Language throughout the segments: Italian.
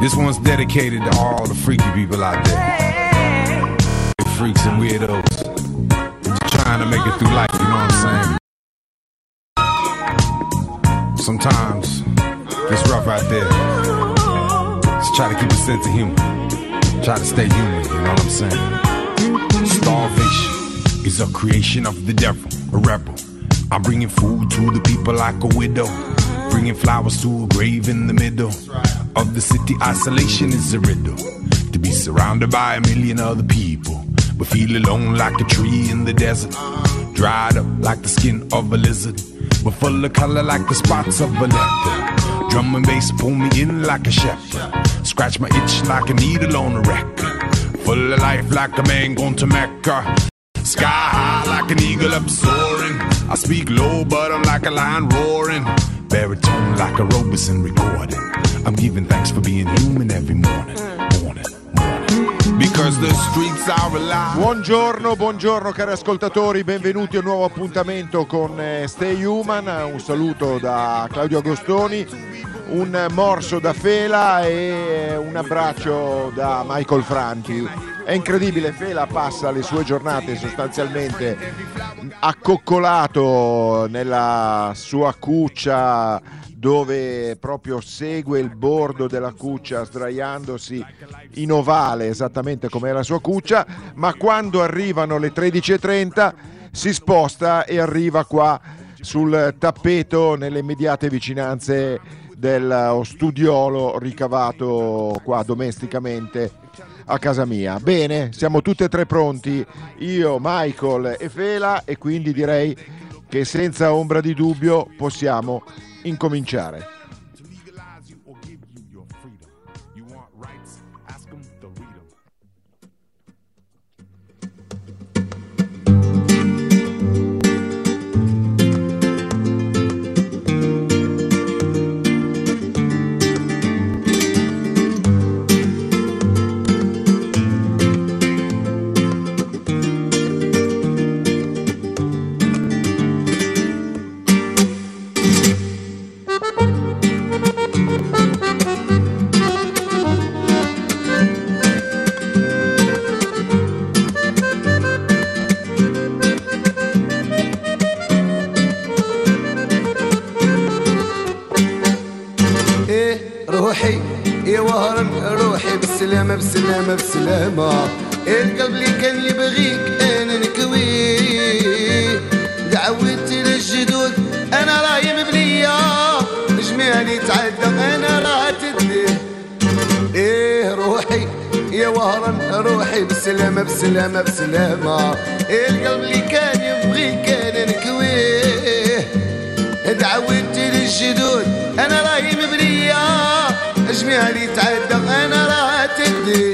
This one's dedicated to all the freaky people out there. Freaks and weirdos. Just trying to make it through life, you know what I'm saying? Sometimes it's rough out there. Just try to keep a sense of humor. Try to stay human, you know what I'm saying? Starvation is a creation of the devil, a rebel. I'm bringing food to the people like a widow. Bringing flowers to a grave in the middle of the city. Isolation is a riddle. To be surrounded by a million other people, but feel alone like a tree in the desert. Dried up like the skin of a lizard, but full of color like the spots of a leopard. Drum and bass pull me in like a shepherd. Scratch my itch like a needle on a record. Full of life like a man going to Mecca. Sky high like an eagle up soaring. I speak low, but I'm like a lion roaring. Baritone like a Robeson recording. I'm giving thanks for being human every morning. Buongiorno, buongiorno cari ascoltatori, benvenuti a un nuovo appuntamento con eh, Stay Human. Un saluto da Claudio Agostoni, un morso da Fela e un abbraccio da Michael Franti. È incredibile, Fela passa le sue giornate sostanzialmente accoccolato nella sua cuccia dove proprio segue il bordo della cuccia sdraiandosi in ovale esattamente come è la sua cuccia, ma quando arrivano le 13.30 si sposta e arriva qua sul tappeto nelle immediate vicinanze del studiolo ricavato qua domesticamente a casa mia. Bene, siamo tutti e tre pronti, io, Michael e Fela, e quindi direi che senza ombra di dubbio possiamo incominciare. بسلامة بسلامة القلب اللي كان يبغي كان نكويه تعودت للجدود أنا راهي مبرية جميع اللي تعدى أنا راه تقدر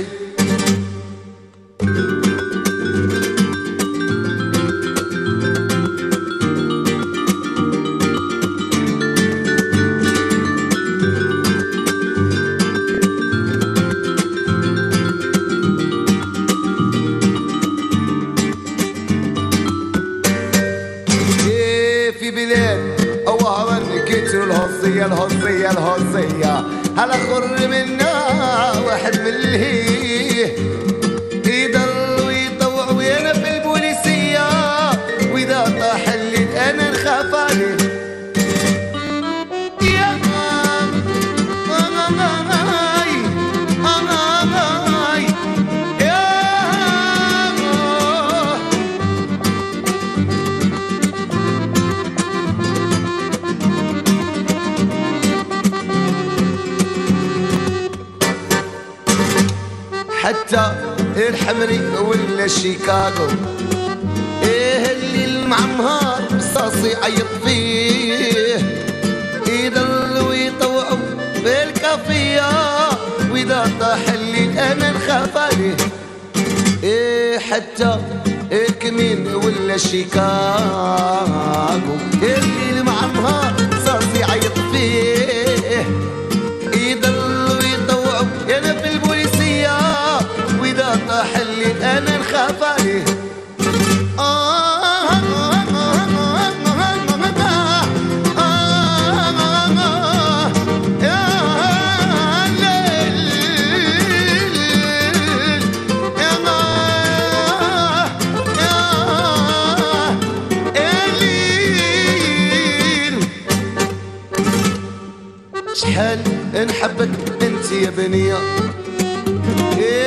نحبك انت يا بنية.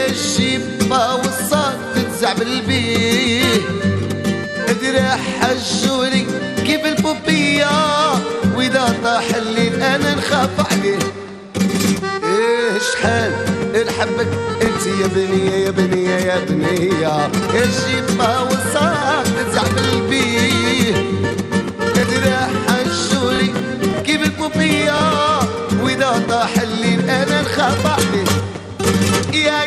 الشيبة والصاد تتزعبل بيه ذراع حجولي كيف البوبية؟ وإذا طاح الليل أنا نخاف عليه. إيه شحال نحبك انت يا بنية يا بنية يا بنية؟ الشيبة والصاد تتزعبل بيه ذراع حجولي كيف البوبية؟ yeah.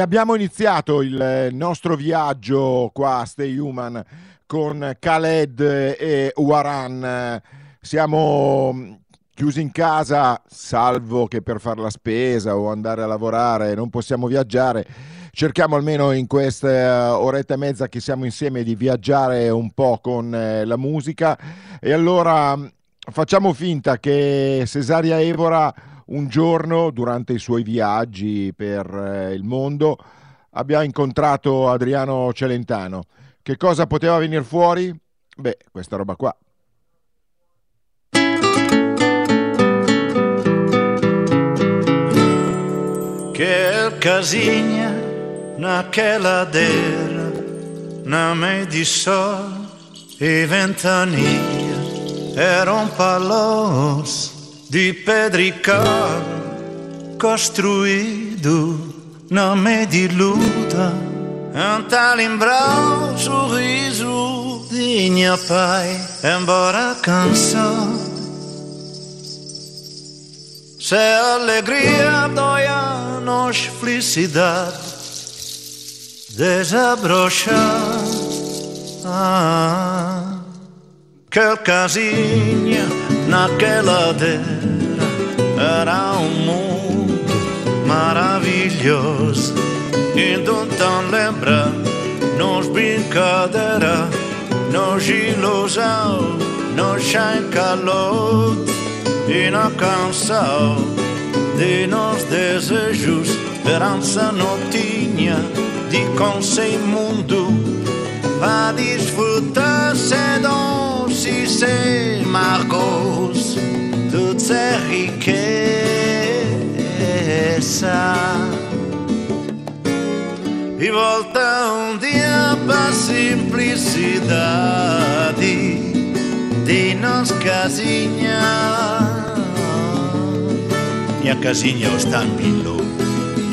Abbiamo iniziato il nostro viaggio qua a Stay Human con Khaled e Waran. Siamo chiusi in casa, salvo che per fare la spesa o andare a lavorare non possiamo viaggiare. Cerchiamo almeno in questa oretta e mezza che siamo insieme di viaggiare un po' con eh, la musica e allora facciamo finta che Cesaria Evora un giorno durante i suoi viaggi per eh, il mondo abbia incontrato Adriano Celentano. Che cosa poteva venire fuori? Beh, questa roba qua. Quer casinha naquela ladeira, na meio de sol e ventania, eram palos de pedra e cal, construído na meio de luta. Anta lembrar o sorriso de minha pai, embora cansado. Se alegria dói a nós felicidade desabrochar ah, Que casinha naquela ladeira Era um mundo maravilhoso. Então lembra nos brincadeira Nos ilusão, nos sem calor. E na canção de nos desejos, esperança não tinha de com sem mundo a desfrutar sem Se Margot tutta ricca essa Rivolta un dia a semplicità di de no casigna Mi a casigno stan billo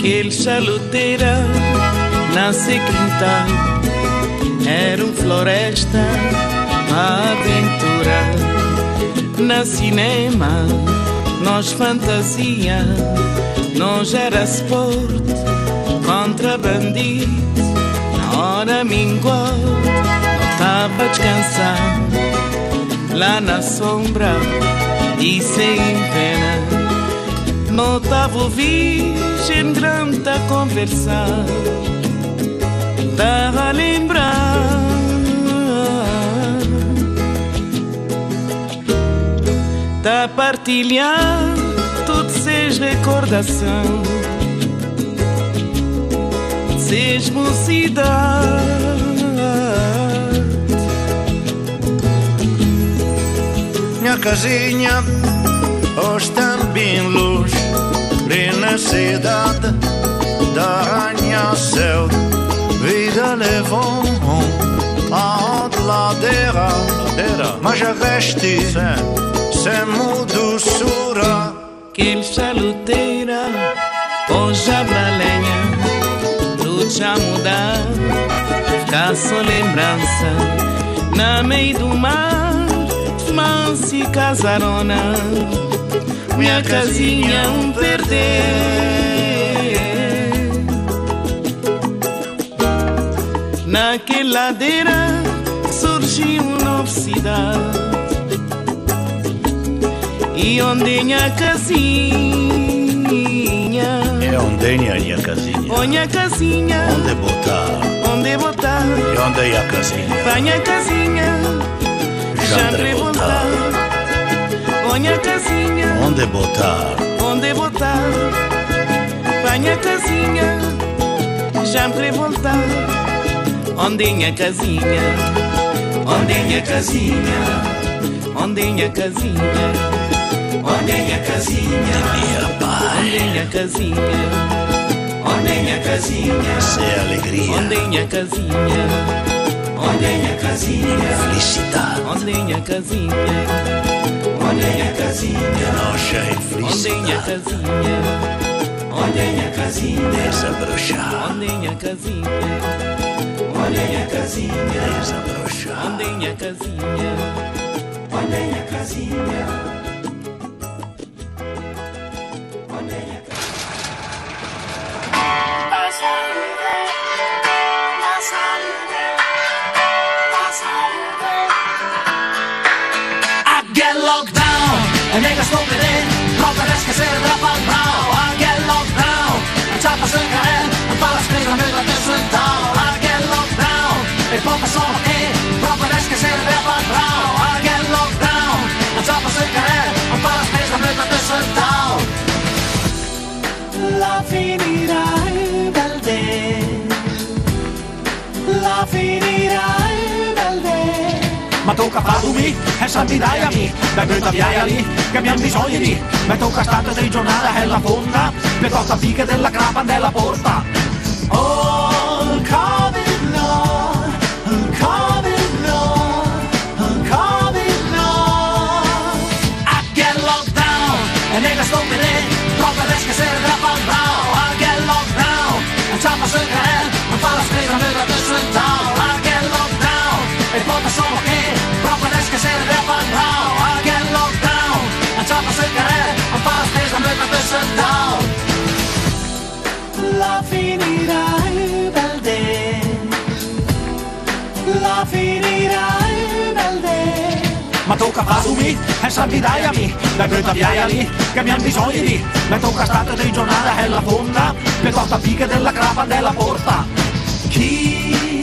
che il saluterà nasce quintan era un floresta aventura. Na cinema, nós fantasia Nós era sport, contra bandido Na hora mingual, não tava descansando Lá na sombra e sem pena Notava o virgem grande a conversar. Tava a Tá partilhando todas seis recordações Seis mocidade. Minha casinha Hoje também luz. Plena cidade Da aranha céu. Vida levou a ladeira Mas já veste. Sim μου δουσούρα. Κέλσα λουτέρα Πόζα βραλένια Lucha mudar Ficar só lembrança Na meio do mar mansi casarona Minha casinha um perder Naquela ladeira Surgiu uma cidade e ondinha é casinha. É onde é a casinha. Onde a casinha. Onde botar. Onde botar. E onde é a casinha. Panha casinha. Jandre é botar. Onde a casinha. Onde botar. Onde botar. Panha casinha. Jandre voltar. É minha casinha. Ondinha casinha. Ondinha casinha. Olhem a casinha, olhem a casinha, olhem a casinha, isso é alegria, olhem a casinha, olhem a casinha, felicidade, olhem a casinha, olhem a casinha, nossa é felicidade, olhem a casinha, olhem a casinha, desabrochar, olhem a casinha, olhem a casinha, desabrochar, olhem a casinha, olhem a casinha. E chapa sul carrer E fa la spesa me la te sul down I get locked down e poca sono che Roba que se drapa al brau I get locked down e chapa sul carrer E fa la spesa me la te sul down La finirai bel day La finirai bel day ma tocca farmi e salvidai a me Dai butta via lì che abbiamo bisogno di. Mi tocca stare dei giornali e la fonda Mi tocca fighe della crapa della porta. Oh, Il Covid no Il Covid no I get locked down E nega stupide Proprio adesso che se ne drappa al brau I get locked down E ciappa sul carrel Non fa la spesa nella testa in town I down E poi solo che Proprio adesso che se ne drappa al brau I get locked down E ciappa sul carrel Non fa la spesa nella testa in town La finirai bel day. La finirai bel day. Ma tocca farmi e salvidai a me Dai butta via lì che abbiamo bisogno di. Mi tocca stare dei giornali e la fonda Mi tocca fighe della crapa della porta. Chi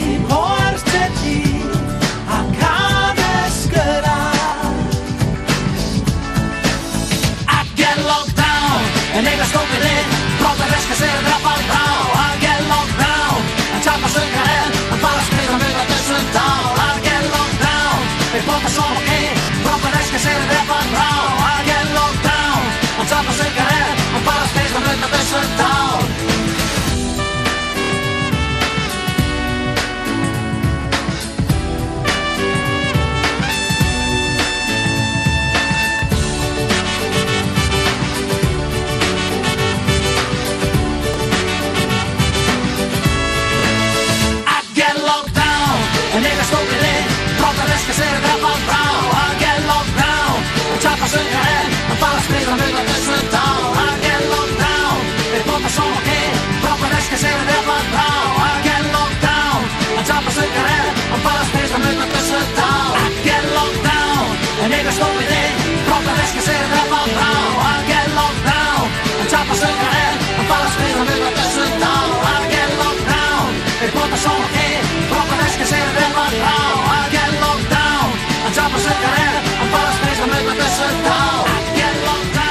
En eiga skópið inn Bróta veska sér Rappar í brá. Hann ger langt rán Hann tjapar sunga enn Hann bara skriða mjög að þessum dán Hann ger langt rán Við bóta svo okkur Bróta veska sér Rappar í brá. Hann ger langt rán Hann tjapar sunga enn Hann bara skriða mjög að þessum dán down E nega stupide Proprio adesso che se ne drappa al brau I get locked down E ciappa sul carrel Non fa la spesa nella testa in town I get locked down E poco solo che Proprio adesso che se ne drappa al brau I get locked down E ciappa sul carrel Non fa la spesa nella testa in. Town I get E Proprio adesso che se ne drappa al brau I get locked down Proprio adesso che se ne drappa al brau I get locked down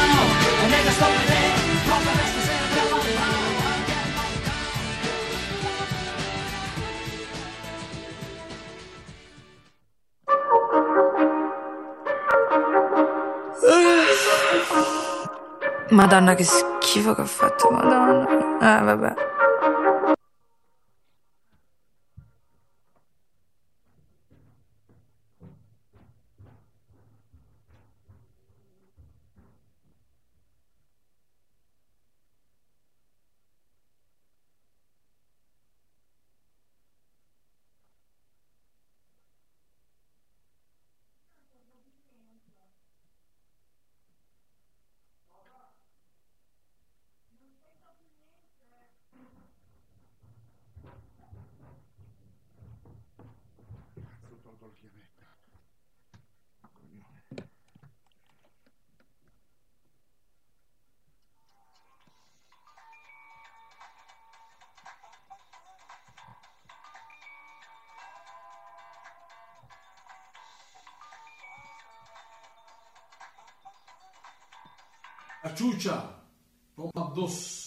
Madonna che schifo che ho fatto, madonna. Ah, vabbè. Cachucha, toma dos.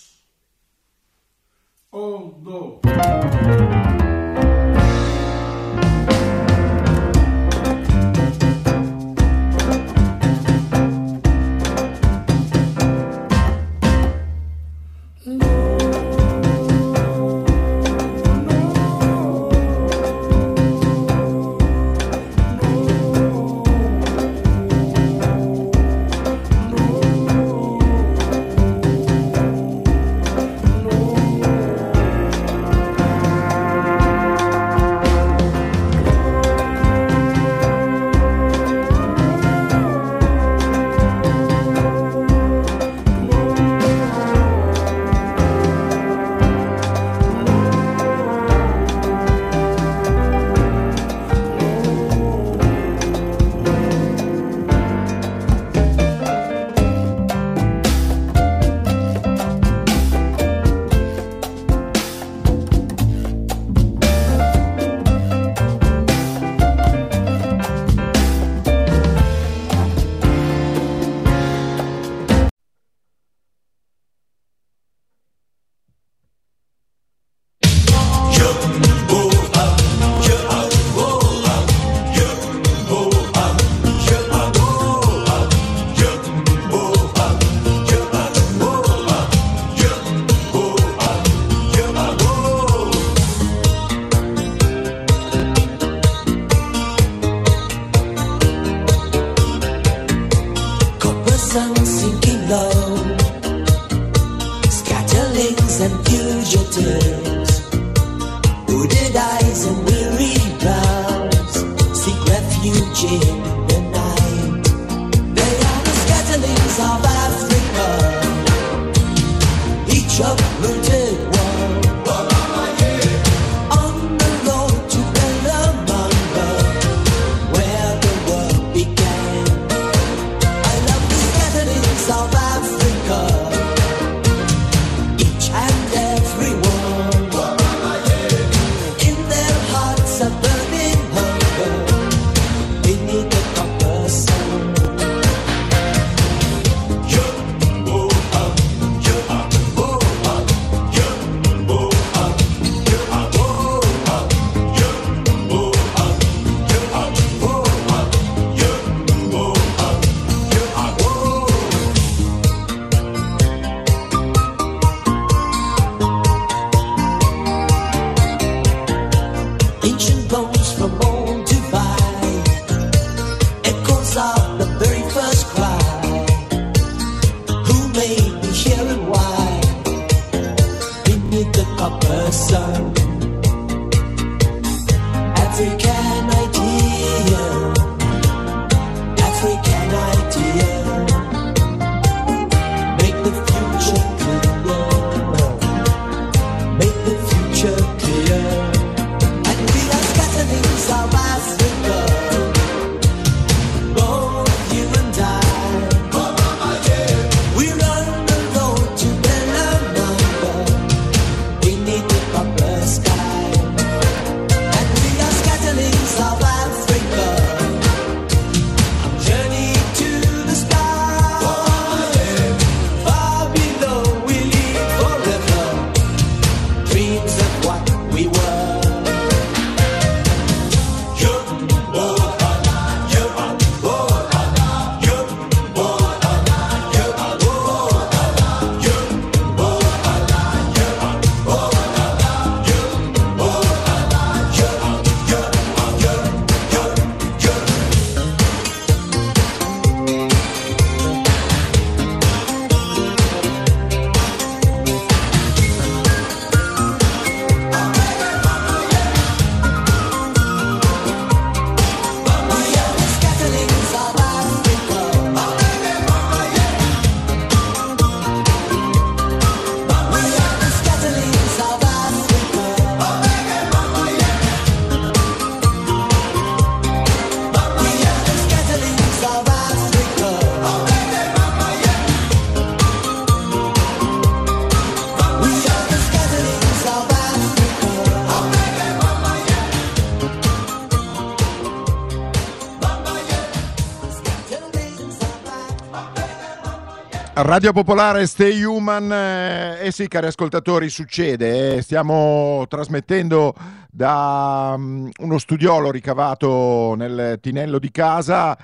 Radio Popolare Stay Human, eh, eh sì cari ascoltatori succede, eh, stiamo trasmettendo da mm, uno studiolo ricavato nel tinello di casa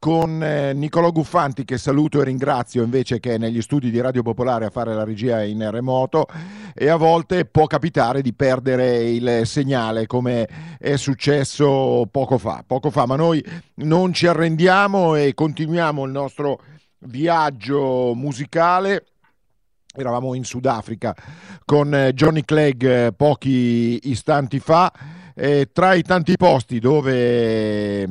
con eh, Niccolò Guffanti che saluto e ringrazio invece che è negli studi di Radio Popolare a fare la regia in remoto e a volte può capitare di perdere il segnale come è successo poco fa, poco fa, ma noi non ci arrendiamo e continuiamo il nostro viaggio musicale. Eravamo in Sudafrica con eh, Johnny Clegg eh, pochi istanti fa. Eh, tra i tanti posti dove,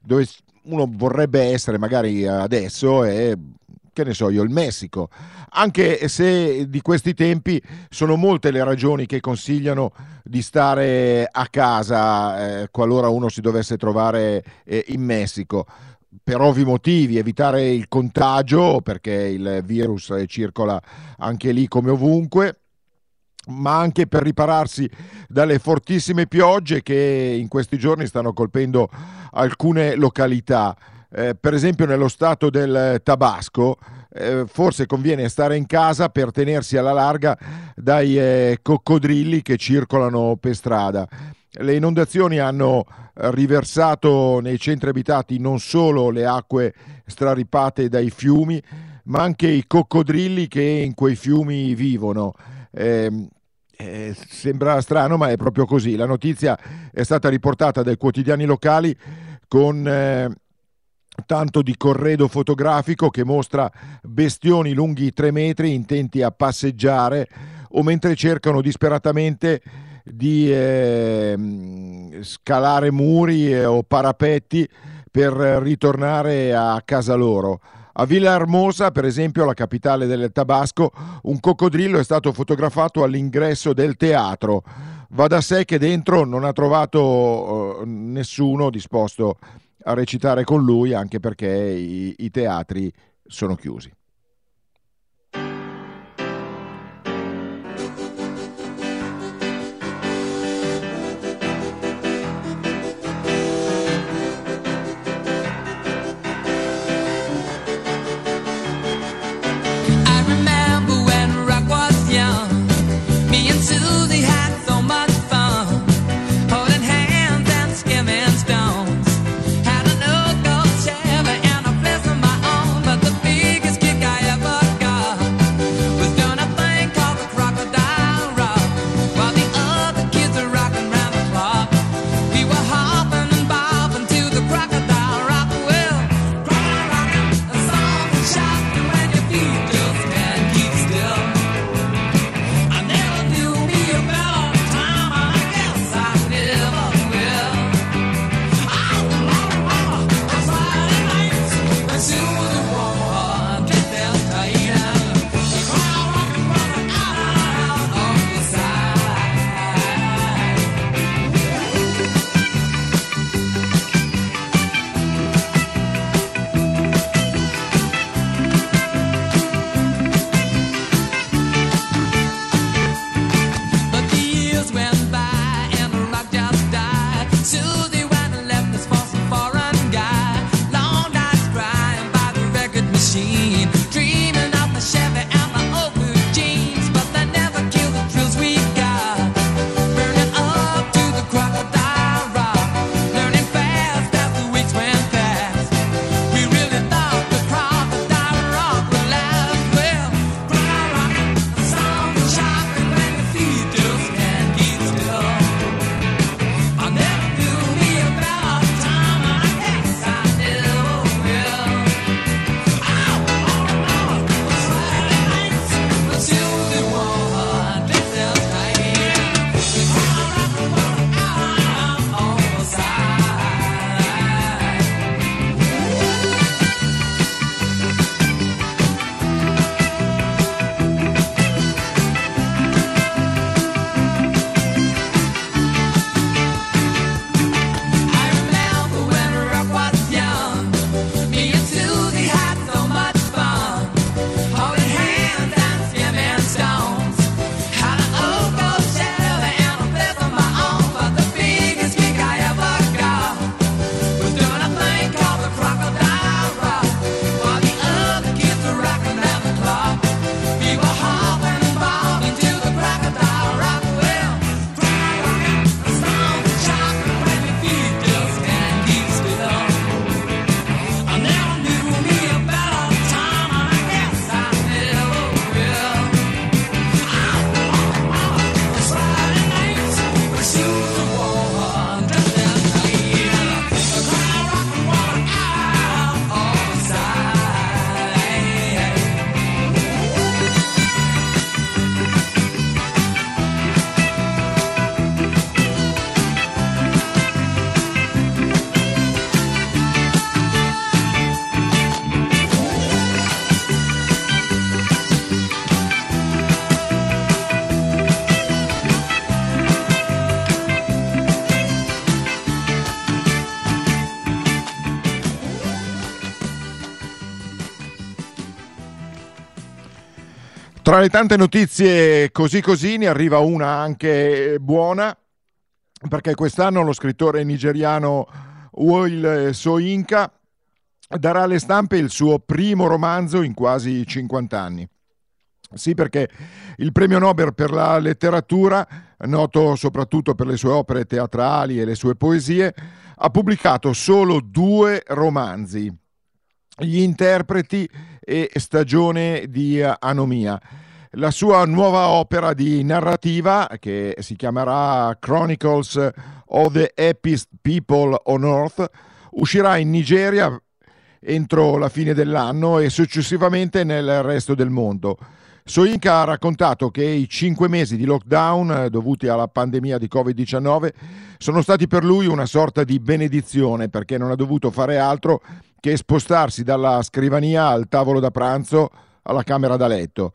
dove uno vorrebbe essere magari adesso è che ne so io, il Messico, anche se di questi tempi sono molte le ragioni che consigliano di stare a casa eh, qualora uno si dovesse trovare eh, in Messico per ovvi motivi, evitare il contagio perché il virus circola anche lì come ovunque ma anche per ripararsi dalle fortissime piogge che in questi giorni stanno colpendo alcune località. Eh, per esempio nello stato del Tabasco, eh, forse conviene stare in casa per tenersi alla larga dai eh, coccodrilli che circolano per strada. Le inondazioni hanno riversato nei centri abitati non solo le acque straripate dai fiumi, ma anche i coccodrilli che in quei fiumi vivono. Eh, eh, sembra strano, ma è proprio così. La notizia è stata riportata dai quotidiani locali con eh, tanto di corredo fotografico che mostra bestioni lunghi tre metri intenti a passeggiare o mentre cercano disperatamente di eh, scalare muri eh, o parapetti per ritornare a casa loro. A Villa Hermosa, per esempio, la capitale del Tabasco, un coccodrillo è stato fotografato all'ingresso del teatro. Va da sé che dentro non ha trovato eh, nessuno disposto a recitare con lui, anche perché i, i teatri sono chiusi. Tra le tante notizie così così ne arriva una anche buona, perché quest'anno lo scrittore nigeriano Will Soyinka darà alle stampe il suo primo romanzo in quasi 50 anni. Sì, perché il premio Nobel per la letteratura, noto soprattutto per le sue opere teatrali e le sue poesie, ha pubblicato solo due romanzi, Gli interpreti e Stagione di Anomia. La sua nuova opera di narrativa, che si chiamerà Chronicles of the Happiest People on Earth, uscirà in Nigeria entro la fine dell'anno e successivamente nel resto del mondo. Soinka ha raccontato che i cinque mesi di lockdown eh, dovuti alla pandemia di Covid-19 sono stati per lui una sorta di benedizione perché non ha dovuto fare altro che spostarsi dalla scrivania al tavolo da pranzo alla camera da letto.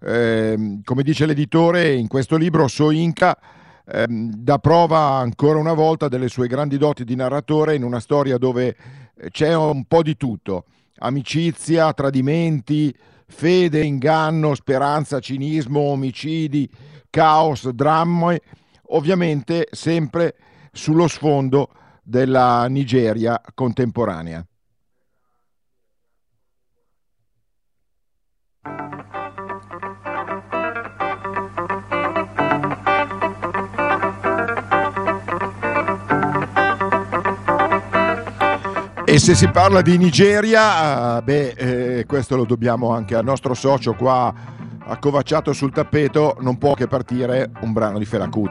Eh, come dice l'editore, in questo libro Soinka eh, dà prova ancora una volta delle sue grandi doti di narratore in una storia dove eh, c'è un po' di tutto, amicizia, tradimenti, fede, inganno, speranza, cinismo, omicidi, caos, drammi, ovviamente sempre sullo sfondo della Nigeria contemporanea. E se si parla di Nigeria, beh, eh, questo lo dobbiamo anche al nostro socio qua accovacciato sul tappeto, non può che partire un brano di Felacuti.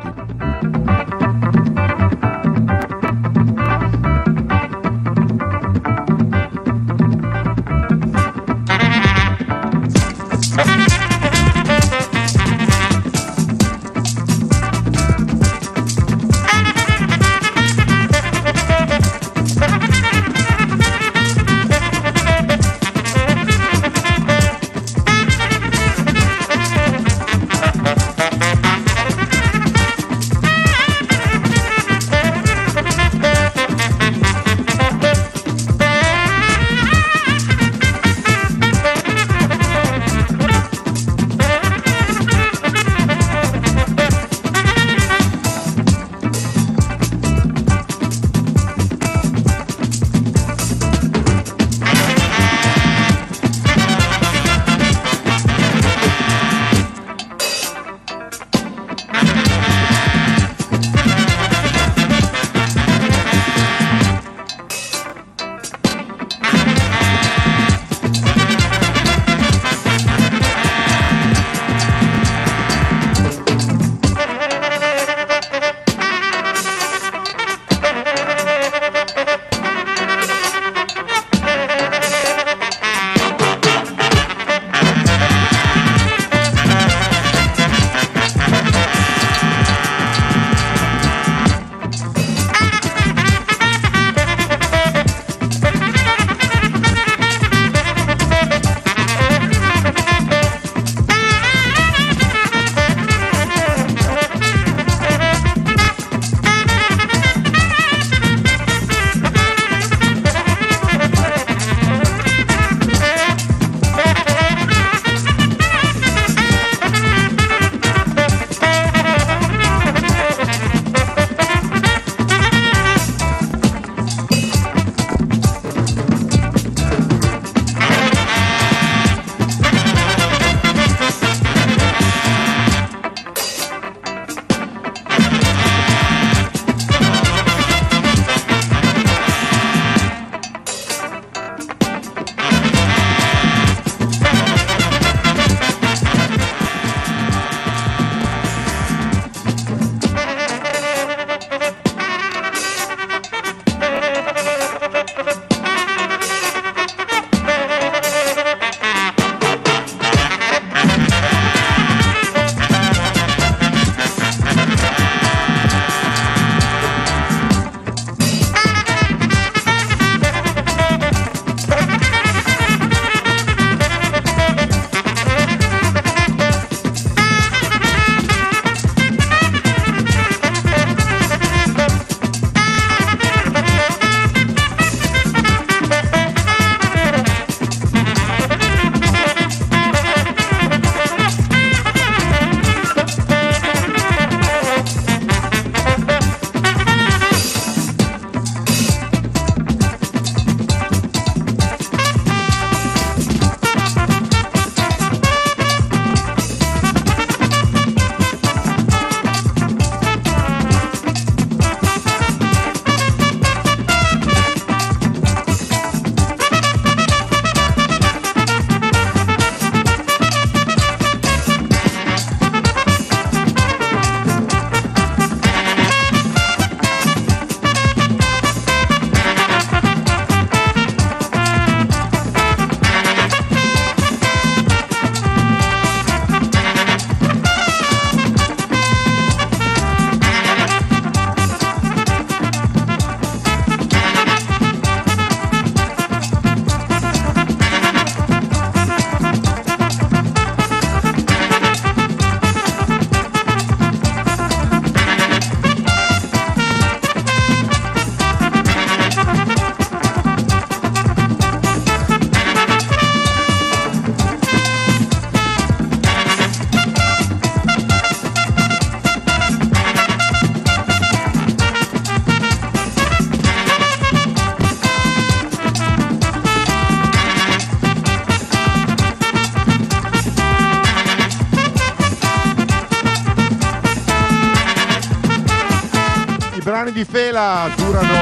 Brani di Fela durano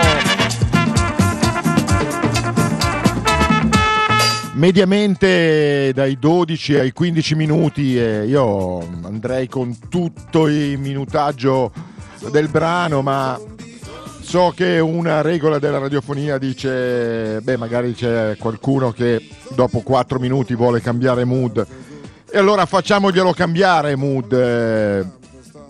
mediamente dai 12 ai 15 minuti e io andrei con tutto il minutaggio del brano, ma so che una regola della radiofonia dice, beh magari c'è qualcuno che dopo 4 minuti vuole cambiare mood. E allora facciamoglielo cambiare mood, eh,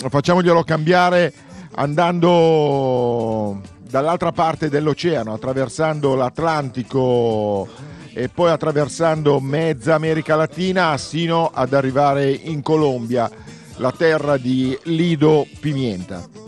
facciamoglielo cambiare andando dall'altra parte dell'oceano, attraversando l'Atlantico e poi attraversando mezza America Latina sino ad arrivare in Colombia, la terra di Lido Pimienta.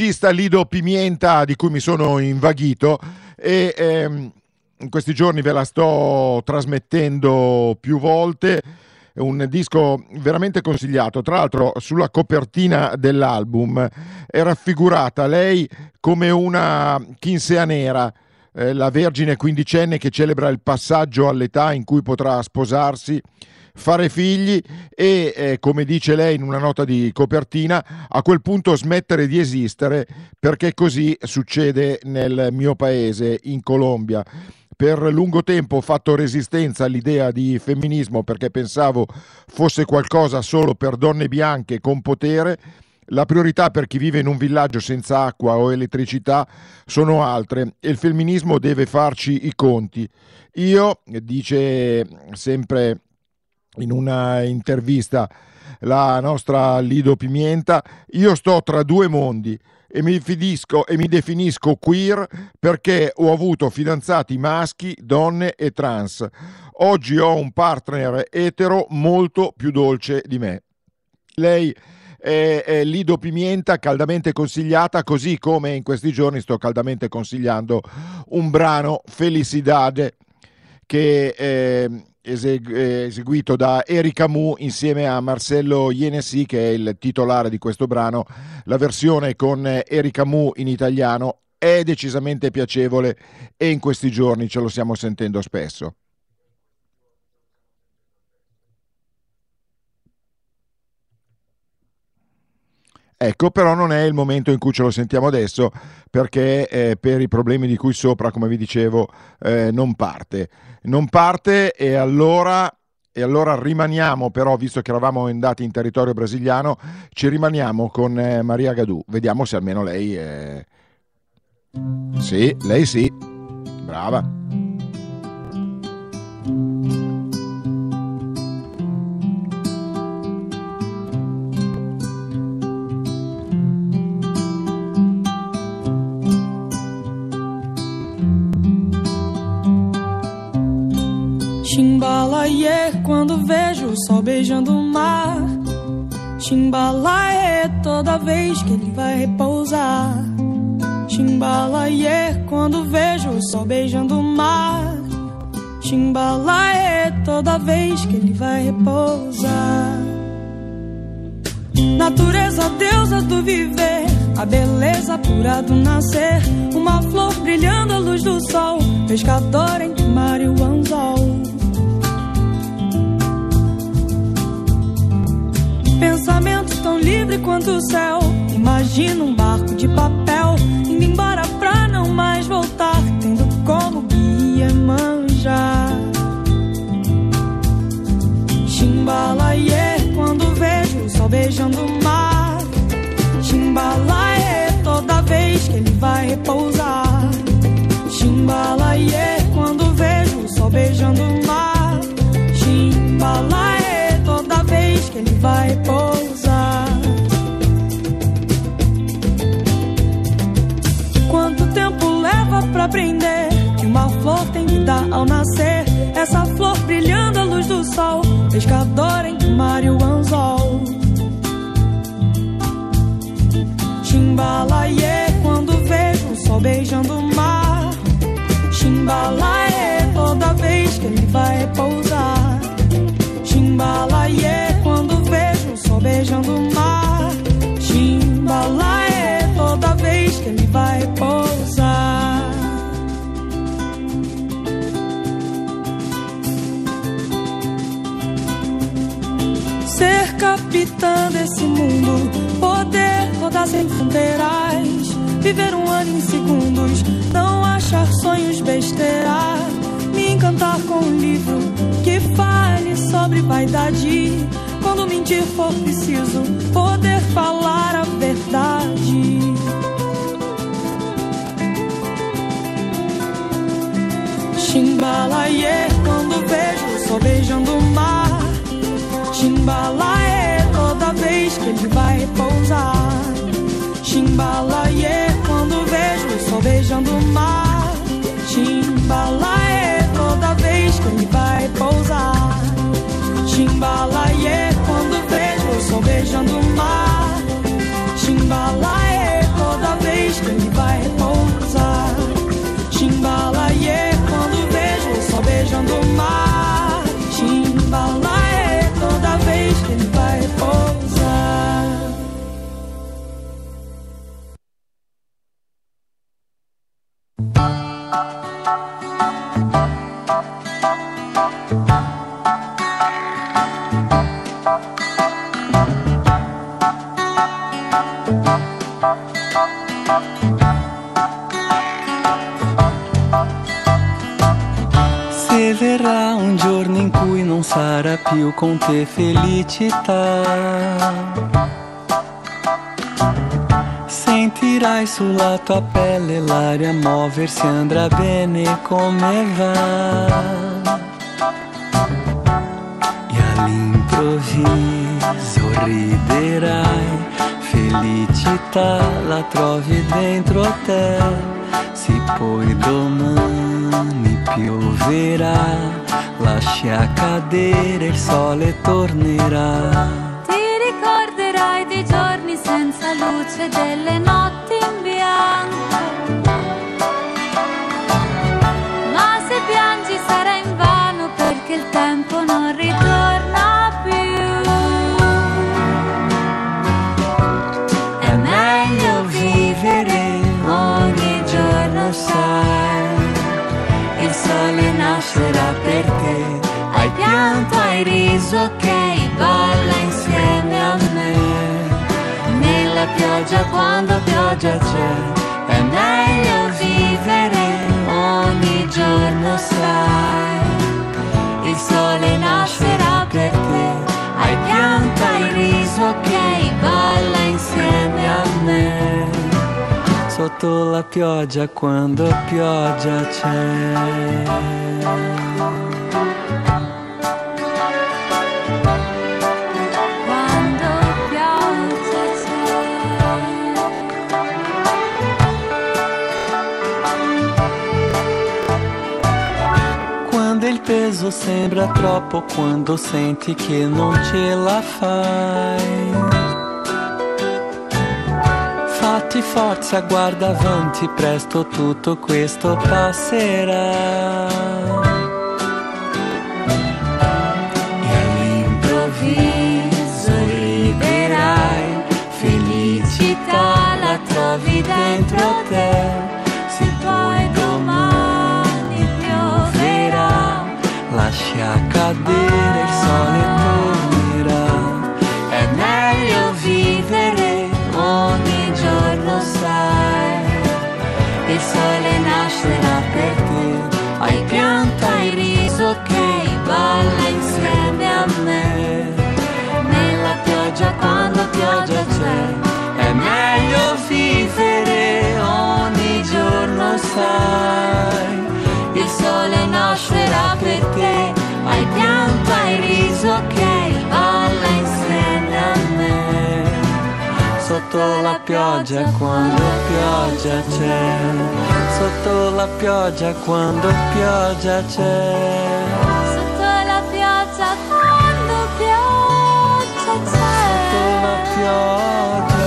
Musicista Lido Pimienta di cui mi sono invaghito e ehm, in questi giorni ve la sto trasmettendo più volte. È un disco veramente consigliato. Tra l'altro, sulla copertina dell'album è raffigurata lei come una chinsea nera, eh, la vergine quindicenne che celebra il passaggio all'età in cui potrà sposarsi fare figli e, eh, come dice lei in una nota di copertina, a quel punto smettere di esistere perché così succede nel mio paese, in Colombia. Per lungo tempo ho fatto resistenza all'idea di femminismo perché pensavo fosse qualcosa solo per donne bianche con potere. La priorità per chi vive in un villaggio senza acqua o elettricità sono altre e il femminismo deve farci i conti. Io, dice sempre in una intervista la nostra Lido Pimienta, io sto tra due mondi e mi, definisco, e mi definisco queer perché ho avuto fidanzati maschi, donne e trans. Oggi ho un partner etero molto più dolce di me. Lei è, Lido Pimienta, caldamente consigliata, così come in questi giorni sto caldamente consigliando un brano Felicidade che eh, eseguito da Erika Mu insieme a Marcello Ienesi che è il titolare di questo brano. La versione con eh, Erika Mu in italiano è decisamente piacevole e in questi giorni ce lo stiamo sentendo spesso. Ecco, però non è il momento in cui ce lo sentiamo adesso perché eh, per i problemi di cui sopra, come vi dicevo, eh, non parte. Non parte e allora, e allora rimaniamo, però, visto che eravamo andati in territorio brasiliano, ci rimaniamo con eh, Maria Gadù. Vediamo se almeno lei... è... Sì, lei sì. Brava. Quando vejo o sol beijando o mar. Chimbalaie toda vez que ele vai repousar. Chimbalaie quando vejo o sol beijando o mar. Chimbalaie toda vez que ele vai repousar. Natureza, deusa do viver, a beleza pura do nascer. Uma flor brilhando à luz do sol, pescador entre mar e o anzol. Pensamento tão livre quanto o céu. Imagina um barco de papel indo embora pra não mais voltar, tendo como guia manjar. Chimbalaie quando vejo o sol beijando o mar. Chimbalaie toda vez que ele vai repousar. Chimbalaie quando vejo o sol beijando o mar. Ele vai pousar. Quanto tempo leva pra aprender que uma flor tem que dar ao nascer? Essa flor brilhando à luz do sol, pescador o mar anzol. Chimbalaie quando vejo o sol beijando o mar. Chimbalaie toda vez que ele vai pousar. Chimbalaie beijando o mar. Chimbalaie toda vez que ele vai pousar. Ser capitã desse mundo, poder rodar sem fronteiras, viver um ano em segundos, não achar sonhos besteira, me encantar com um livro que fale sobre vaidade. Quando mentir for preciso, poder falar a verdade. Chimbalaie, quando vejo sol beijando o mar. Chimbalaie, toda vez que ele vai pousar. Chimbalaie, quando vejo sol beijando o mar. Chimbalaie, Chimbalaie, quando vejo o sol beijando o mar. Chimbalaie, toda vez que ele vai pousar. Chimbalaie, quando vejo o sol beijando o mar. Chimbalaie, toda vez que ele vai pousar. Sarà più con te felicità. Sentirai sulla tua pelle l'aria muoversi, andrà bene come va. E all'improvviso riderai, felicità la trovi dentro te. Se poi domani pioverà, lascia cadere il sole tornerà. Ti ricorderai dei giorni senza luce, delle notti te. Hai pianto, hai riso, ok, balla insieme a me. Nella pioggia quando pioggia c'è, è meglio vivere ogni giorno, sai. Il sole nascerà per te. Hai pianto, hai riso, ok, balla insieme a me. Sotto la pioggia quando pioggia c'è. Peso sembra troppo, quando senti che non ce la fai. Fatti forza, guarda avanti, presto tutto questo passerà. E riverai felicità, la dentro te. Sai. Il sole nascerà per te. Hai pianto, hai riso, ok, balla insieme a me sotto la pioggia quando pioggia c'è, sotto la pioggia quando pioggia c'è. Sotto la pioggia quando pioggia c'è Sotto la pioggia.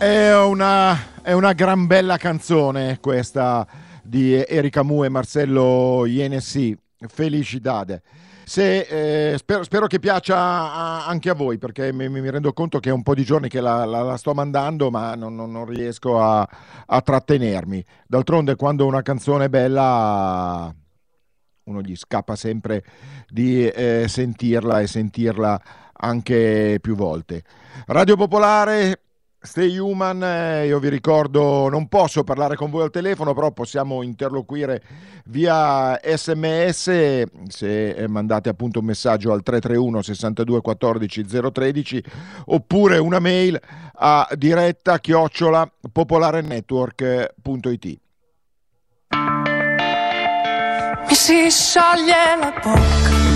È una, è una gran bella canzone questa di Erika Mu e Marcello Ienesi, Felicidade. Se, eh, spero, spero che piaccia anche a voi perché mi, mi rendo conto che è un po' di giorni che la, la- la sto mandando ma non, non- non riesco a, a trattenermi. D'altronde quando una canzone è bella uno gli scappa sempre di eh, sentirla e sentirla anche più volte. Radio Popolare, Stay Human, eh, io vi ricordo, non posso parlare con voi al telefono, però possiamo interloquire via sms se eh, mandate appunto un messaggio al 331 62 14 013 oppure una mail a diretta chiocciola popolarenetwork.it. Mi si scioglie la bocca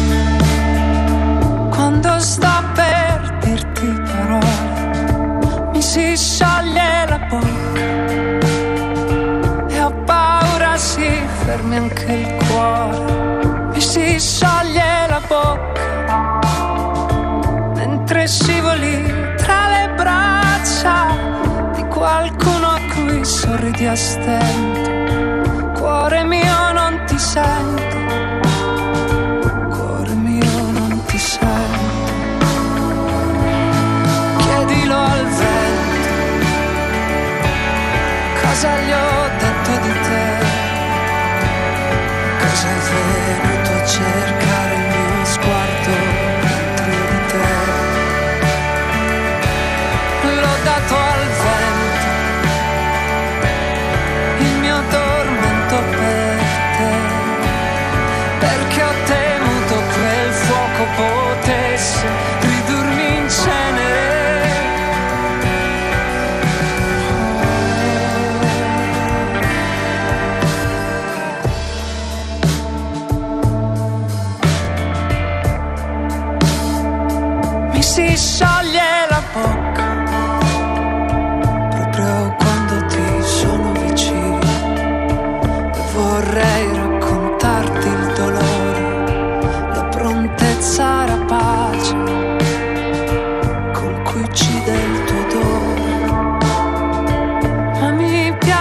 quando sto si scioglie la bocca e ho paura si fermi anche il cuore. Mi si scioglie la bocca mentre scivoli tra le braccia di qualcuno a cui sorridi a stento. Cuore mio non ti sento, cosa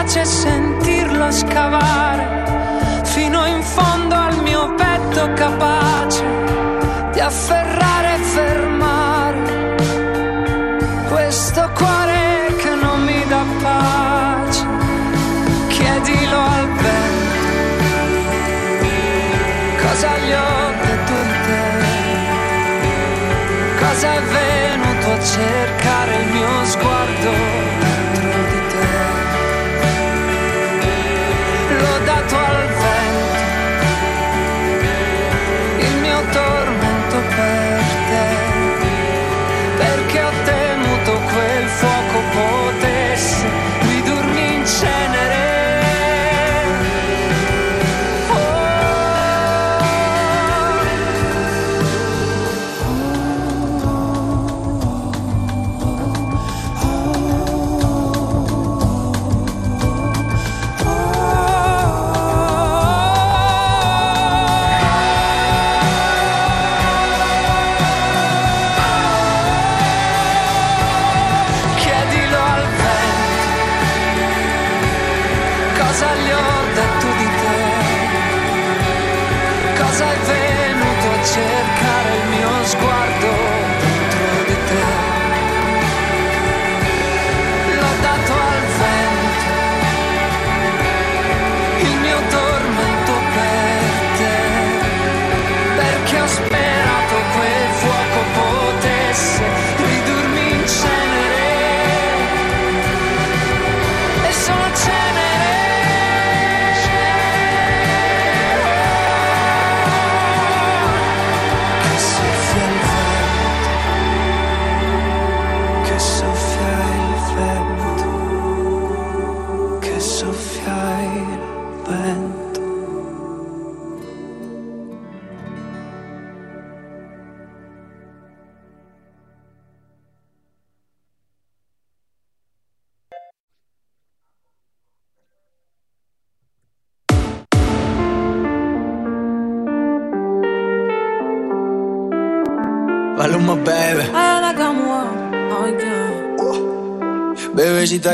piace sentirlo scavare fino in fondo al mio petto capace di afferrare e fermare questo cuore che non mi dà pace. Chiedilo al vento cosa gli ho detto di te, cosa è venuto a cercare il mio sguardo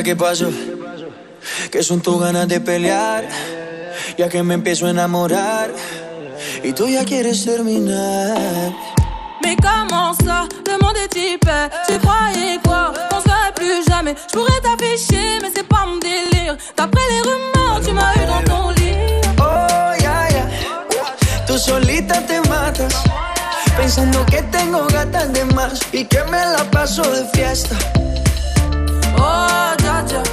¿qué pasó? Que son tus ganas de pelear. Ya que me empiezo a enamorar. Y tú ya quieres terminar. Mais comment ça, le monde est hyper Tu croyais quoi On serait plus jamais Je pourrais t'afficher mais c'est pas mon délire D'après les rumeurs tu m'as eu dans ton lit Oh, ya, ya. Tú solita te matas. Pensando que tengo gatas de más. Y que me la paso de fiesta. Oh dja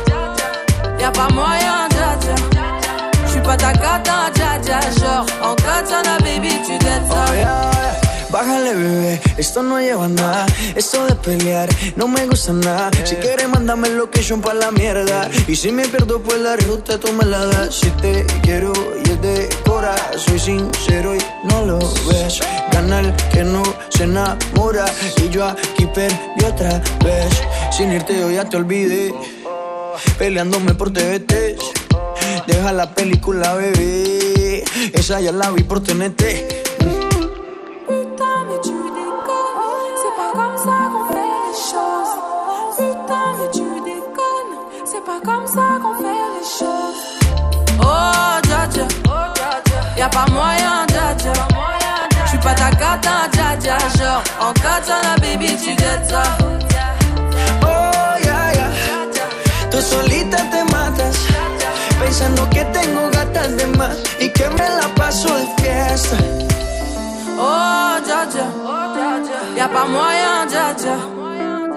Y'a pas moyen dja J'suis pas ta cata dja dja Genre en katana baby tu dettes ça. Oh, ya. Bájale, bebé, esto no lleva nada. Esto de pelear no me gusta nada. Si quieres, mándame location pa' la mierda. Y si me pierdo, pues la ruta tú me la das. Si te quiero y es de cora, soy sincero y no lo ves. Gana el que no se enamora. Y yo aquí perdí otra vez. Sin irte, yo ya te olvidé. Peleándome por TVT. Deja la película, bebé. Esa ya la vi por TNT. Comme ça qu'on fait les choses. Oh, dja dja, y'a pas moyen, dja dja. J'suis pas ta cata, dja dja. Genre, en katana, baby, tu dettes ça. Oh, ya, ya. Tú solita te matas. Pensando que tengo gatas de más. Y que me la paso de fiesta. Oh, dja dja, y'a pas moyen, dja dja.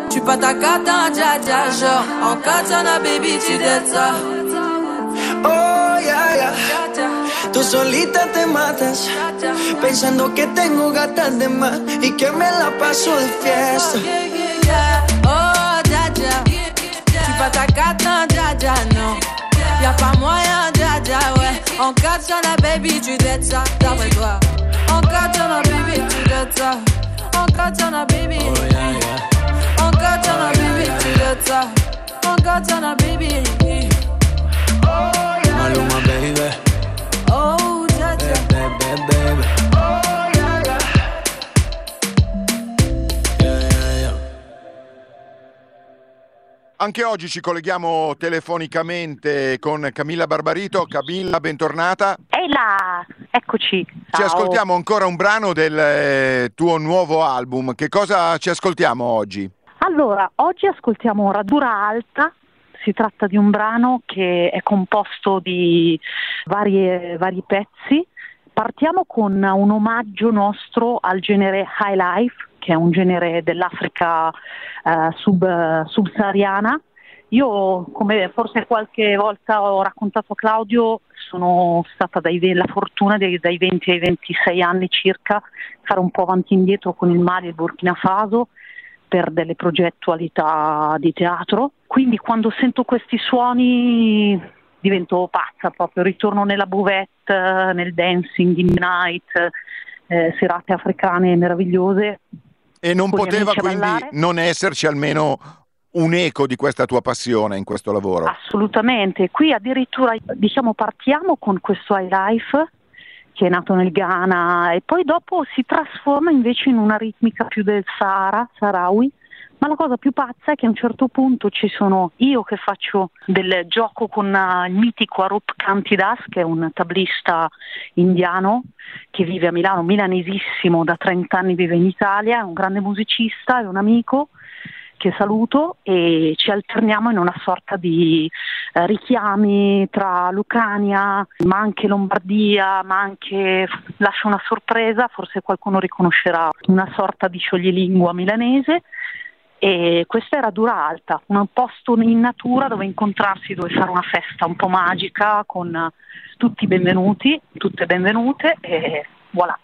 J'suis pas ta cata, dja dja. Genre, en katana, baby, tu dettes ça. Oh, ya, ya. Tú solita te matas. Pensando que tengo gatas de más. Y que me la paso de fiesta. Oh, dja dja. Tu pas ta cata, dja dja, non. Y'a pas moyen, dja dja, ouais. En katana, baby, tu dettes ça, d'après toi. En katana, baby, tu dettes ça. En katana, baby. En katana, baby, tu dettes ça. En katana, baby. Maluma, baby. Oh, dja dja. Baby, baby. Yeah, yeah, yeah. Anche oggi ci colleghiamo telefonicamente con Camilla Barbarito. Camilla, bentornata. Ehi là, eccoci. Ci Ciao. ascoltiamo ancora un brano del eh, tuo nuovo album. Che cosa ci ascoltiamo oggi? Allora, oggi ascoltiamo Radura Alta. Si tratta di un brano che è composto di varie- vari pezzi. Partiamo con un omaggio nostro al genere High Life, che è un genere dell'Africa eh, sub- subsahariana. Io, come forse qualche volta ho raccontato a Claudio, sono stata dai, la fortuna dei- dai 20 ai 26 anni circa fare un po' avanti e indietro con il Mali e il Burkina Faso per delle progettualità di teatro. Quindi quando sento questi suoni divento pazza proprio, ritorno nella buvette, nel dancing, in night, eh, serate africane meravigliose. E non Con poteva quindi ballare. non esserci almeno un eco di questa tua passione in questo lavoro. Assolutamente, qui addirittura diciamo partiamo con questo high life che è nato nel Ghana e poi dopo si trasforma invece in una ritmica più del Sahara, Sahrawi, ma la cosa più pazza è che a un certo punto ci sono io che faccio del gioco con eh, il mitico Arup Kantidas, che è un tablista indiano che vive a Milano, milanesissimo, da 30 anni vive in Italia, è un grande musicista, è un amico che saluto e ci alterniamo in una sorta di eh, richiami tra Lucania, ma anche Lombardia, ma anche, lascio una sorpresa, forse qualcuno riconoscerà una sorta di scioglilingua milanese. E questa era Dura Alta, un posto in natura dove incontrarsi, dove fare una festa un po' magica con tutti benvenuti, tutte benvenute e voilà.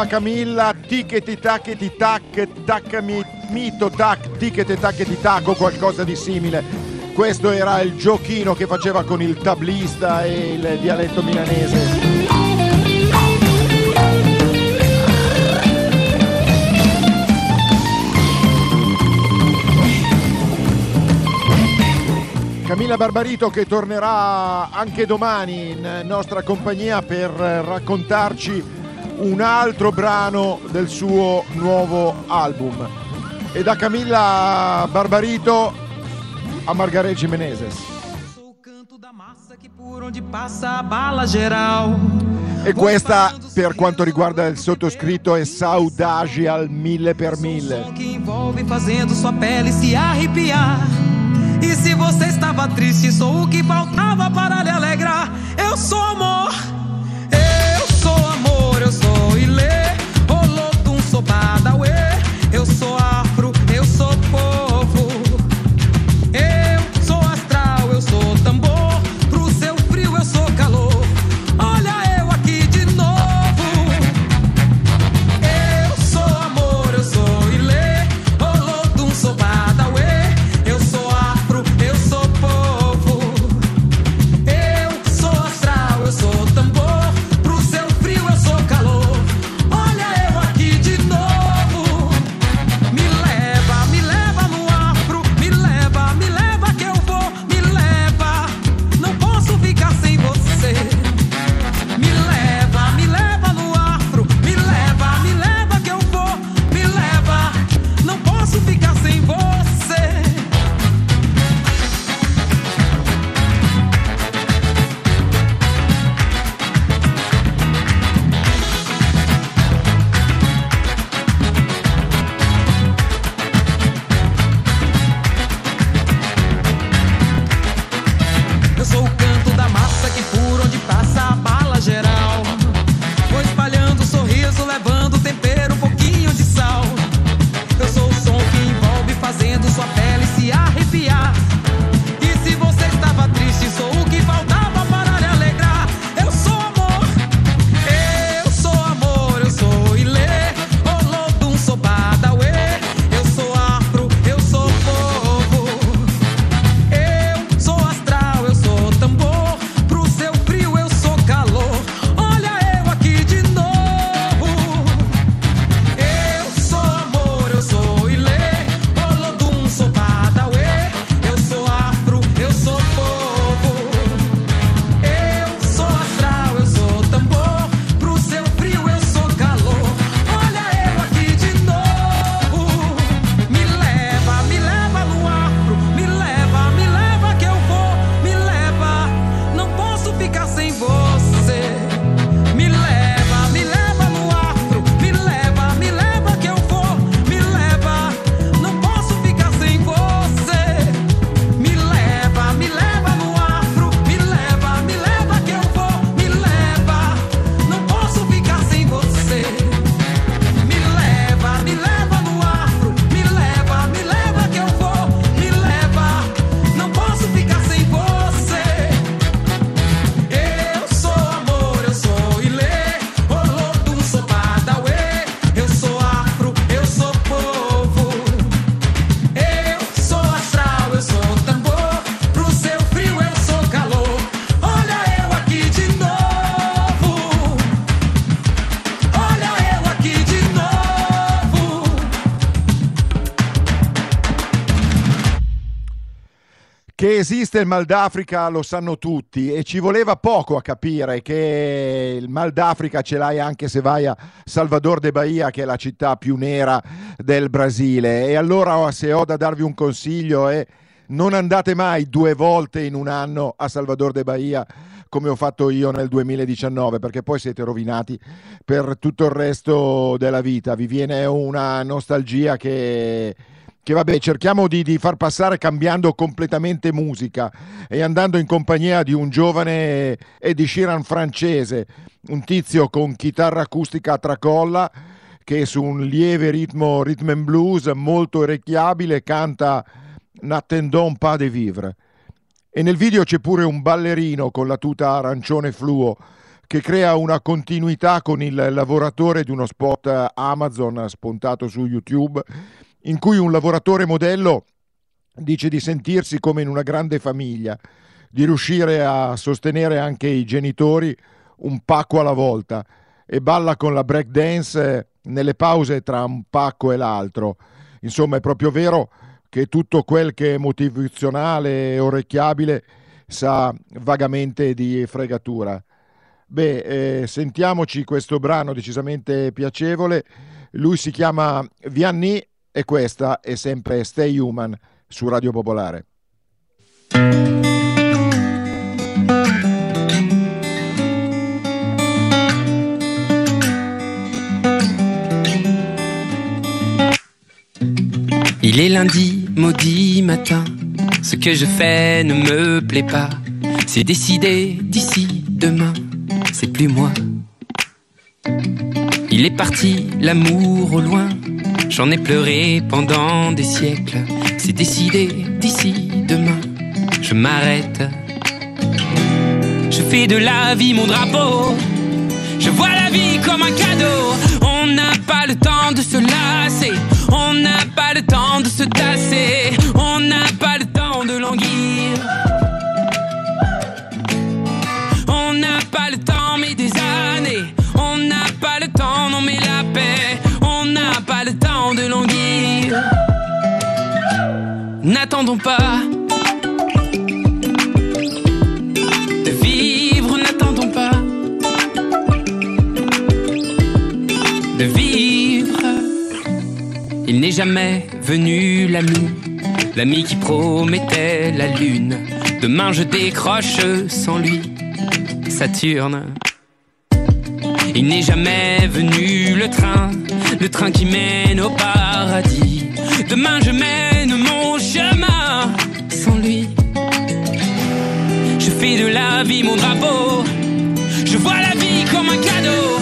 Brava Camilla, ticketi taccheti tac, taccami mito tac, ticketi taccheti tac o qualcosa di simile. Questo era il giochino che faceva con il tablista e il dialetto milanese. Camilla Barbarito che tornerà anche domani in nostra compagnia per raccontarci un altro brano del suo nuovo album. E da Camilla Barbarito a Margarete Menezes. Por onde passa a bala geral. E questa per quanto riguarda il sottoscritto è Saudade al mille per mille. que envolve fazendo sua pele se arrepiar. E se você estava triste, sou o que faltava para lhe alegrar. Eu sou amor, esiste il Mal d'Africa lo sanno tutti e ci voleva poco a capire che il Mal d'Africa ce l'hai anche se vai a Salvador de Bahia, che è la città più nera del Brasile. E allora se ho da darvi un consiglio è non andate mai due volte in un anno a Salvador de Bahia come ho fatto io nel 2019 perché poi siete rovinati per tutto il resto della vita. Vi viene una nostalgia che che vabbè cerchiamo di, di, far passare cambiando completamente musica e andando in compagnia di un giovane Eddie Sheeran francese, un tizio con chitarra acustica a tracolla che su un lieve ritmo rhythm and blues molto orecchiabile canta N'attendons pas de vivre. E nel video c'è pure un ballerino con la tuta arancione fluo che crea una continuità con il lavoratore di uno spot Amazon spuntato su YouTube, in cui un lavoratore modello dice di sentirsi come in una grande famiglia, di riuscire a sostenere anche i genitori un pacco alla volta e balla con la break dance nelle pause tra un pacco e l'altro. Insomma, è proprio vero che tutto quel che è motivazionale e orecchiabile sa vagamente di fregatura. Beh, eh, sentiamoci questo brano decisamente piacevole. Lui si chiama Vianney e questa è sempre Stay Human su Radio Popolare. Il est lundi, maudit matin. Ce que je fais ne me plaît pas. C'est décidé d'ici demain. C'est plus moi. Il est parti, l'amour au loin. J'en ai pleuré pendant des siècles. C'est décidé d'ici demain. Je m'arrête. Je fais de la vie mon drapeau. Je vois la vie comme un cadeau. On n'a pas le temps de se lasser. On n'a pas le temps de se tasser. N'attendons pas. De vivre, n'attendons pas. De vivre. Il n'est jamais venu l'ami, l'ami qui promettait la lune. Demain je décroche sans lui, Saturne. Il n'est jamais venu le train, le train qui mène au paradis. Demain je mène fais de la vie mon drapeau. Je vois la vie comme un cadeau.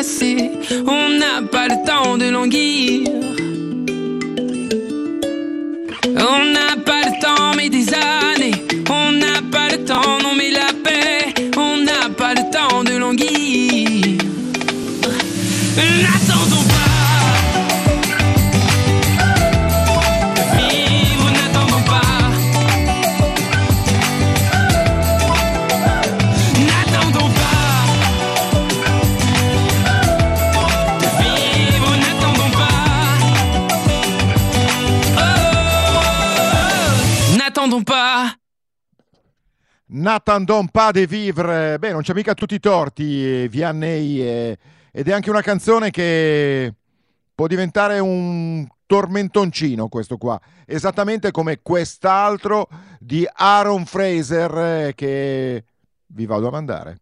On n'a pas le temps de languir. N'attendons pas. Nathan pas de vivre, beh non c'è mica tutti i torti eh, Vianney eh, ed è anche una canzone che può diventare un tormentoncino questo qua, esattamente come quest'altro di Aaron Fraser eh, che vi vado a mandare.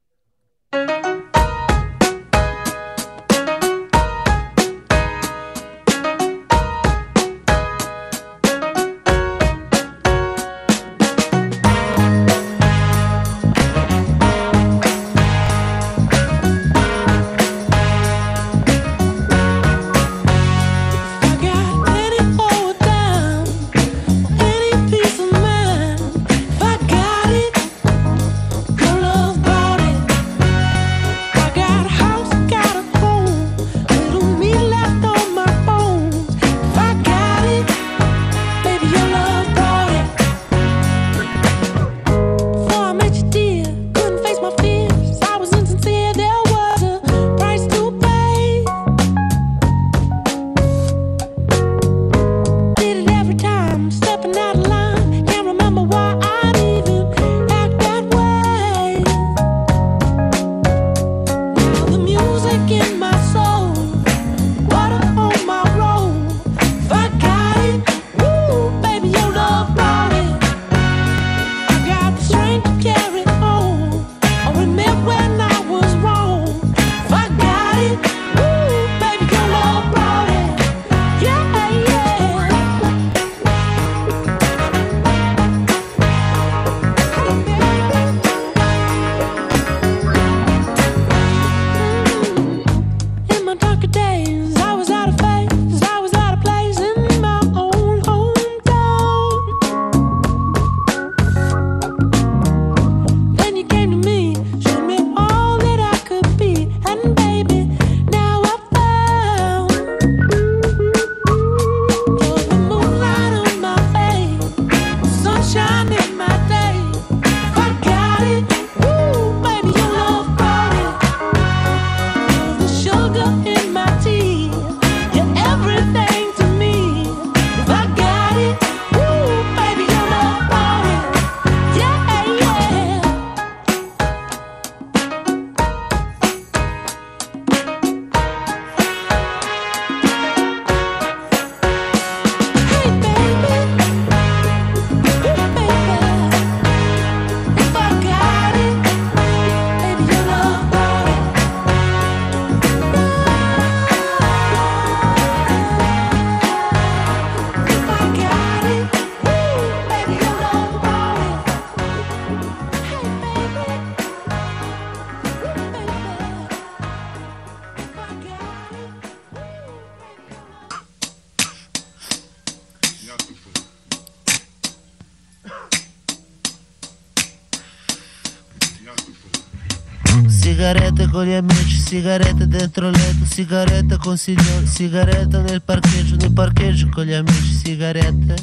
Amici, sigarette dentro letto, sigarette con signori, sigarette nel parcheggio, nel parcheggio con gli amici, sigarette,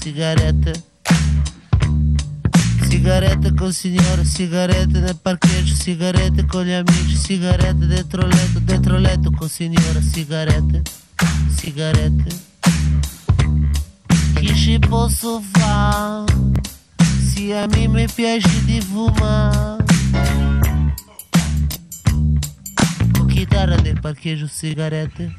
sigarette. Sigarette col signore, sigarette nel parcheggio, sigarette con gli amici, sigarette dentro letto, dentro letto col signore, sigarette, sigarette. Che ci posso fare? Se a me mi piace di fumare. Con chitarra nel parcheggio, sigarette.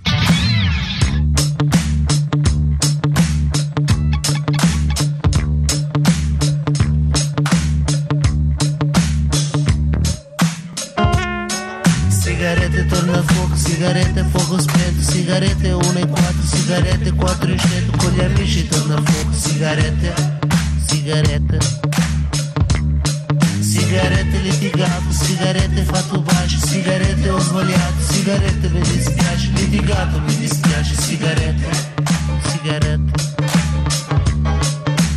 Sigarette torna al fuoco, sigarette fuoco spento, sigarette 1 e 4, sigarette 4 in 100, con gli amici torna al fuoco, sigarette, sigarette. Litigato, sigarette fatto bacio, sigarette ho sbagliato, sigarette mi dispiace, litigato mi dispiace, sigarette, sigarette.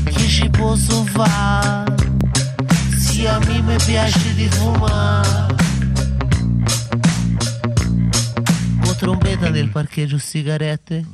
Che ci posso fare? Se a me mi piace di fumare. Con trombetta nel parcheggio. Sigarette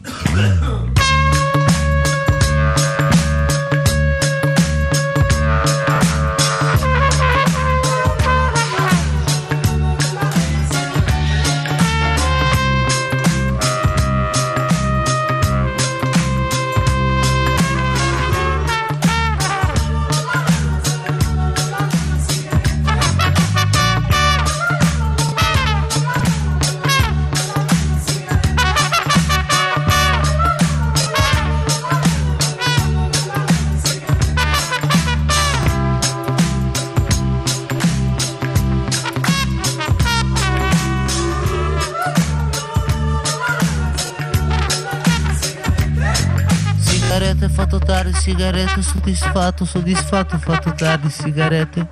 sigarette soddisfatto, soddisfatto fatto tardi, sigarette.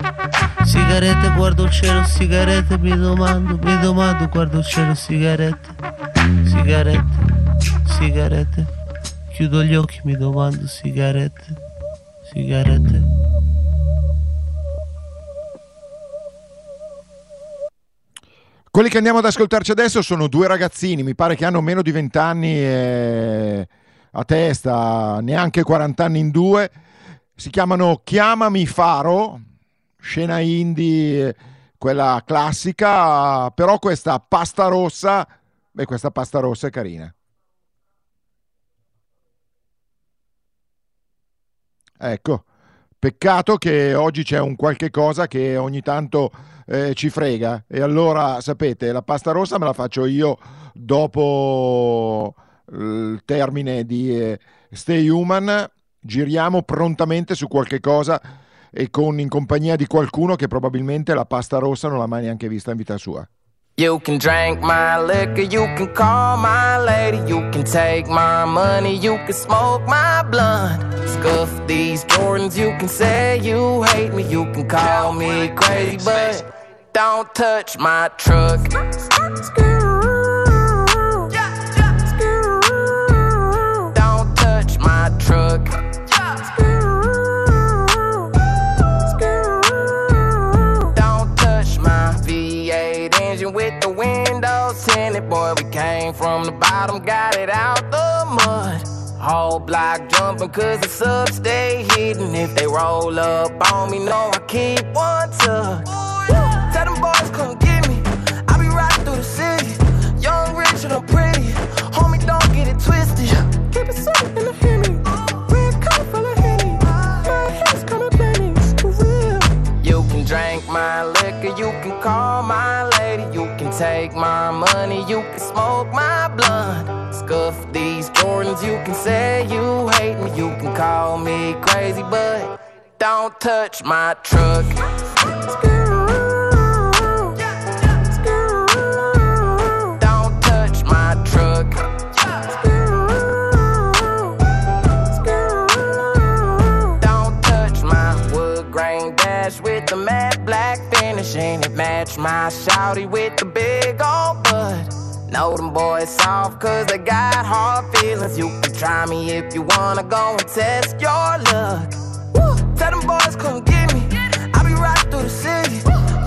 Sigarette guardo il cielo, sigarette mi domando, mi domando guardo il cielo, sigarette. Sigarette, sigarette. Chiudo gli occhi, mi domando, sigarette, sigarette. Quelli che andiamo ad ascoltarci adesso sono due ragazzini, mi pare che hanno meno di 20 anni eh, a testa, neanche 40 anni in due. Si chiamano Chiamami Faro, scena indie, quella classica, però questa pasta rossa, beh questa pasta rossa è carina. Ecco, peccato che oggi c'è un qualche cosa che ogni tanto eh, ci frega e allora sapete la pasta rossa me la faccio io dopo il termine di eh, Stay Human giriamo prontamente su qualche cosa e con in compagnia di qualcuno che probabilmente la pasta rossa non l'ha mai neanche vista in vita sua You can drink my liquor, you can call my lady, you can take my money, you can smoke my blunt. Scuff these Jordans, you can say you hate me, you can call me crazy, but don't touch my truck. Bottom, got it out the mud. Whole block jumping cause the subs stay hidden. If they roll up on me, know I keep one tuck. Tell them boys come get me. I be riding through the city. Young, rich, and I'm pretty. Homie, don't get it twisted. Keep it simple in the Hemi. Red color full of Henny. My hands kinda plenty. For real. You can drink my liquor, you can call take my money, you can smoke my blunt. Scuff these Jordans, you can say you hate me, you can call me crazy, but don't touch my truck. Match my shouty with the big old butt? Know them boys soft cause they got hard feelings. You can try me if you wanna go and test your luck. Woo! Tell them boys come get me. I be riding through the city.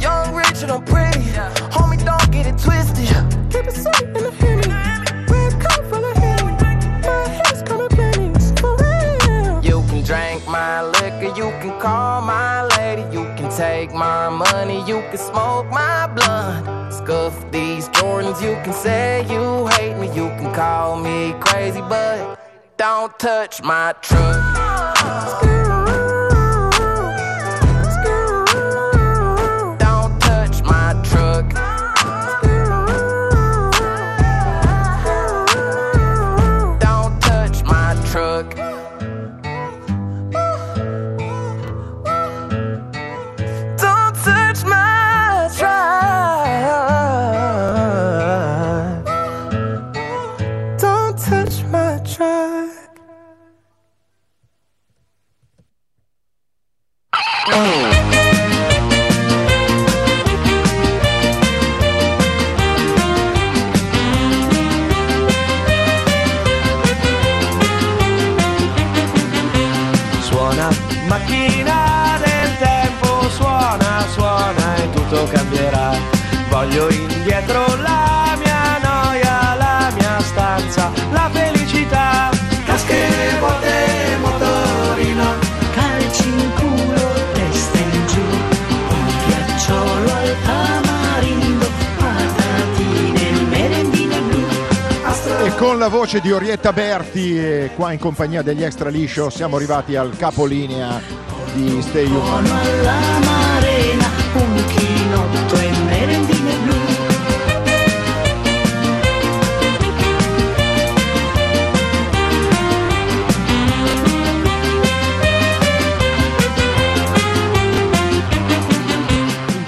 Young, rich, bitchin', I'm pretty. Homie, don't get it twisted. Keep it sweet in the Henny. Red coat full of Henny. My hair's kinda Benny. For real. You can drink my liquor, you can call my money, you can smoke my blunt. Scuff these Jordans, you can say you hate me, you can call me crazy, but don't touch my truck. Voce di Orietta Berti, e qua in compagnia degli Extra Liscio, siamo arrivati al capolinea di Stay Human.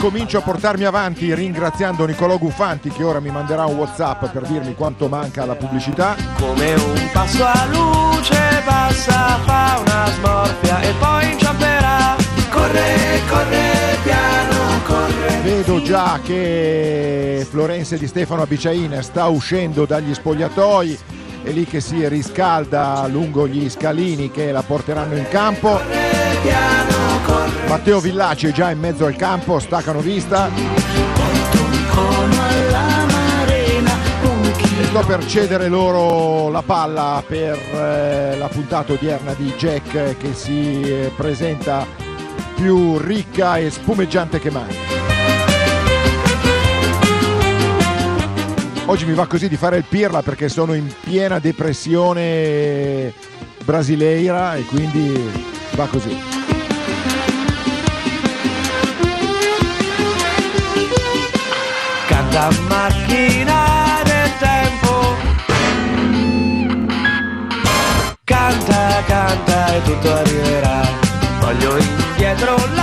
Incomincio a portarmi avanti ringraziando Nicolò Guffanti che ora mi manderà un Whatsapp per dirmi quanto manca alla pubblicità. come un passo a luce passa, fa una smorfia e poi inciamperà. Corre, corre, piano, corre. Vedo già che Florenze di Stefano Abiciain sta uscendo dagli spogliatoi, è lì che si riscalda lungo gli scalini che la porteranno in campo. Matteo Villaci è già in mezzo al campo, staccano vista. Sto per cedere loro la palla per eh, la puntata odierna di Jack che si eh, presenta più ricca e spumeggiante che mai. Oggi mi va così di fare il pirla perché sono in piena depressione brasileira e quindi va così. Canta macchina del tempo. Canta, canta e tutto arriverà. Voglio indietro la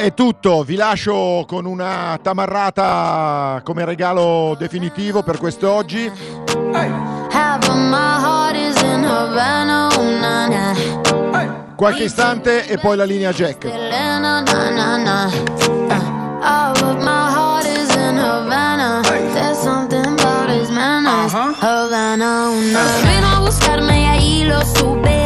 È tutto, vi lascio con una tamarrata come regalo definitivo per quest'oggi. Oh. Qualche istante e poi la linea Jack. Uh, is in Havana. There's something about his manners. Havana, oh, na. Ven a buscarme y ahí lo supe.